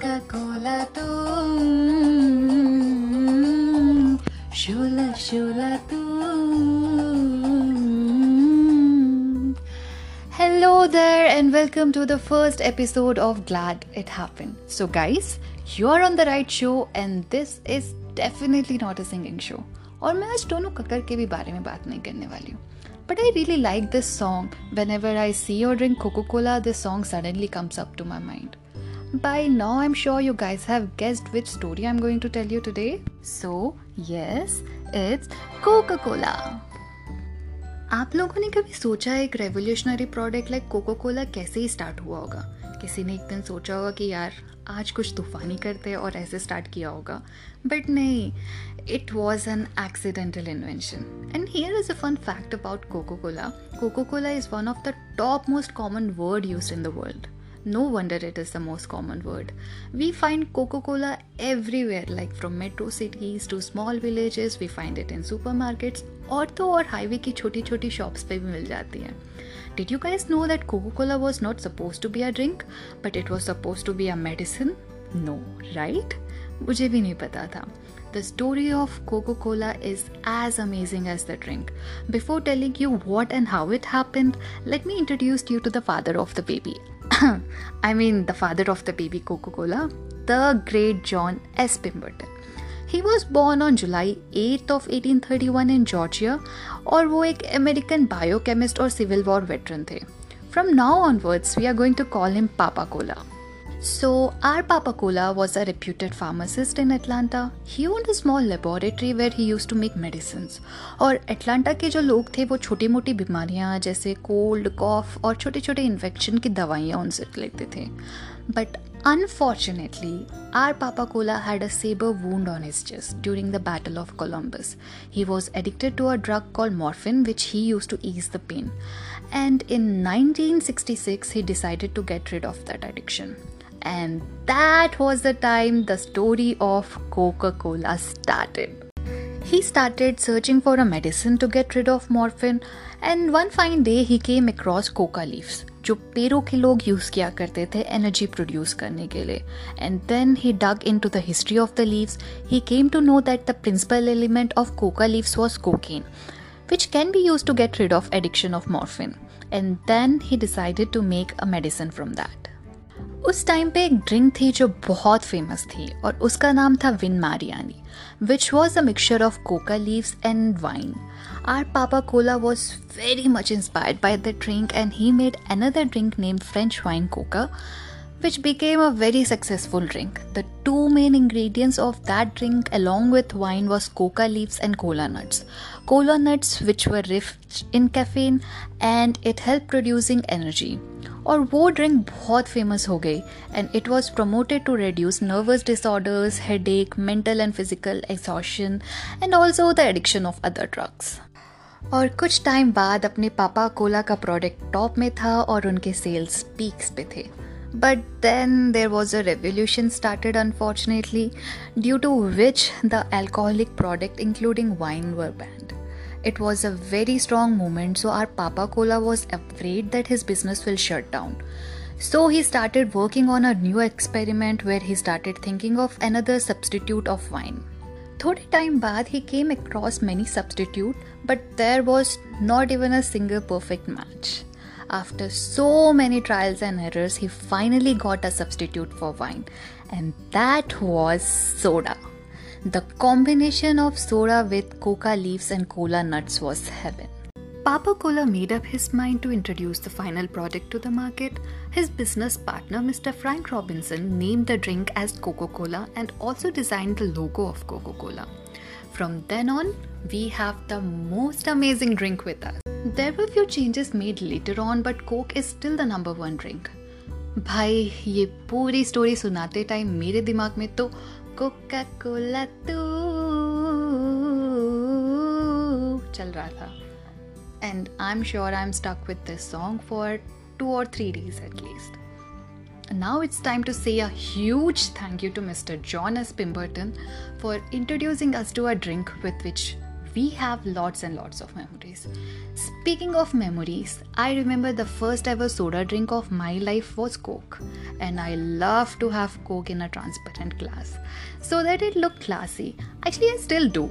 Coca Cola तू शोला शोला तू Hello there, and welcome to the first episode of Glad It Happened. So, guys, you're on the right show, and this is definitely not a singing show. और मैं आज दोनों ककर के भी बारे में बात नहीं करने वाली हूँ But I really like this song. Whenever I see or drink Coca Cola, this song suddenly comes up to my mind. By now, I'm sure you guys have guessed which story I'm going to tell you today. So, yes, it's Coca Cola. आप लोगों ने कभी सोचा है एक revolutionary product like Coca Cola कैसे ही start हुआ होगा? किसी ने एक दिन सोचा होगा कि यार आज कुछ तूफानी करते और ऐसे स्टार्ट किया होगा। बट नहीं it was an accidental invention and here is a fun fact about Coca Cola Coca Cola is one of the top most common word use in the world No wonder it is the most common word. We find Coca Cola everywhere, like from metro cities to small villages, we find it in supermarkets और तो और highway की छोटी छोटी shops पे भी मिल जाती है did you guys no that Coca Cola was not suppose to be a drink but it was suppose to be a medicine no right मुझे भी नहीं पता था The story of Coca Cola is as amazing as the drink. Before telling you what and how it happened, let me introduce you to the father of the baby. I mean, the father of the baby Coca Cola, the great John S. Pemberton. He was born on July 8th of 1831 in Georgia और वो एक American biochemist और civil war veteran थे From now onwards, we are going to call him Papa Cola. So, our Papa Cola was a reputed pharmacist in Atlanta. He owned a small laboratory where he used to make medicines. और Atlanta के जो लोग थे वो छोटी मोटी बीमारियाँ जैसे कोल्ड कॉफ और छोटे छोटे इन्फेक्शन की दवाइयाँ उनसे लेते थे but Unfortunately, our Papa Cola had a saber wound on his chest during the Battle of Columbus. He was addicted to a drug called morphine, which he used to ease the pain. And in 1966, he decided to get rid of that addiction. And that was the time the story of Coca Cola started. He started searching for a medicine to get rid of morphine, and one fine day he came across coca leaves, जो पेड़ों के लोग use किया करते थे energy produce करने के लिए and then he dug into the history of the leaves he came to know that the principal element of coca leaves was cocaine which can be used to get rid of addiction of morphine and then he decided to make a medicine from that उस time पे एक drink थी जो बहुत famous थी और उसका नाम था Vin Mariani which was a mixture of coca leaves and wine our papa cola was very much inspired by the drink and he made another drink name French wine coca which became a very successful drink the two main ingredients of that drink along with wine was coca leaves and cola nuts cola nuts which were rich in caffeine and it help producing energy और वो drink बहुत famous हो गई. And it was promoted to reduce nervous disorders headache mental and physical exhaustion and also the addiction of other drugs और कुछ time बाद अपने पापा कोला का प्रोडक्ट टॉप में था और उनके सेल्स पीक्स पे थे. But then there was a revolution started unfortunately due to which the alcoholic product including wine were banned It was a very strong moment, so our Papa Cola was afraid that his business will shut down. So he started working on a new experiment where he started thinking of another substitute of wine. Thodi time baad he came across many substitute but there was not even a single perfect match. After so many trials and errors he finally got a substitute for wine and that was soda. The combination of soda with coca leaves and cola nuts was heaven. Papa Cola made up his mind to introduce the final product to the market. His business partner, Mr. Frank Robinson, named the drink as Coca Cola and also designed the logo of Coca Cola. From then on, we have the most amazing drink with us. There were few changes made later on, but Coke is still the number one drink. भाई ये पूरी story सुनाते time मेरे दिमाग में तो Coca Cola तू चल रहा था and I am sure I am stuck with this song for to और three days at least now it's time to say a huge thank you to Mr. John S. Pemberton for introducing us to a drink with which we have lots and lots of memories. Speaking of memories, I remember the first ever soda drink of my life was Coke, and I love to have Coke in a transparent glass so that it looked classy. Actually, I still do,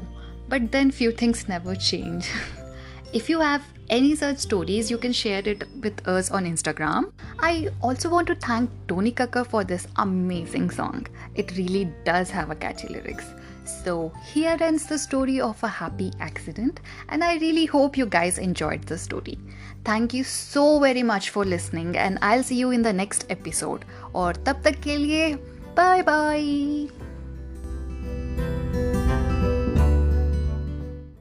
but then few things never change. if you have any such stories, you can share it with us on Instagram. I also want to thank Tony Kakkar for this amazing song. It really does have a catchy lyrics. So, here ends the story of a happy accident, and I really hope you guys enjoyed the story. Thank you so very much for listening, and I'll see you in the next episode. Or tab tak ke liye, bye bye.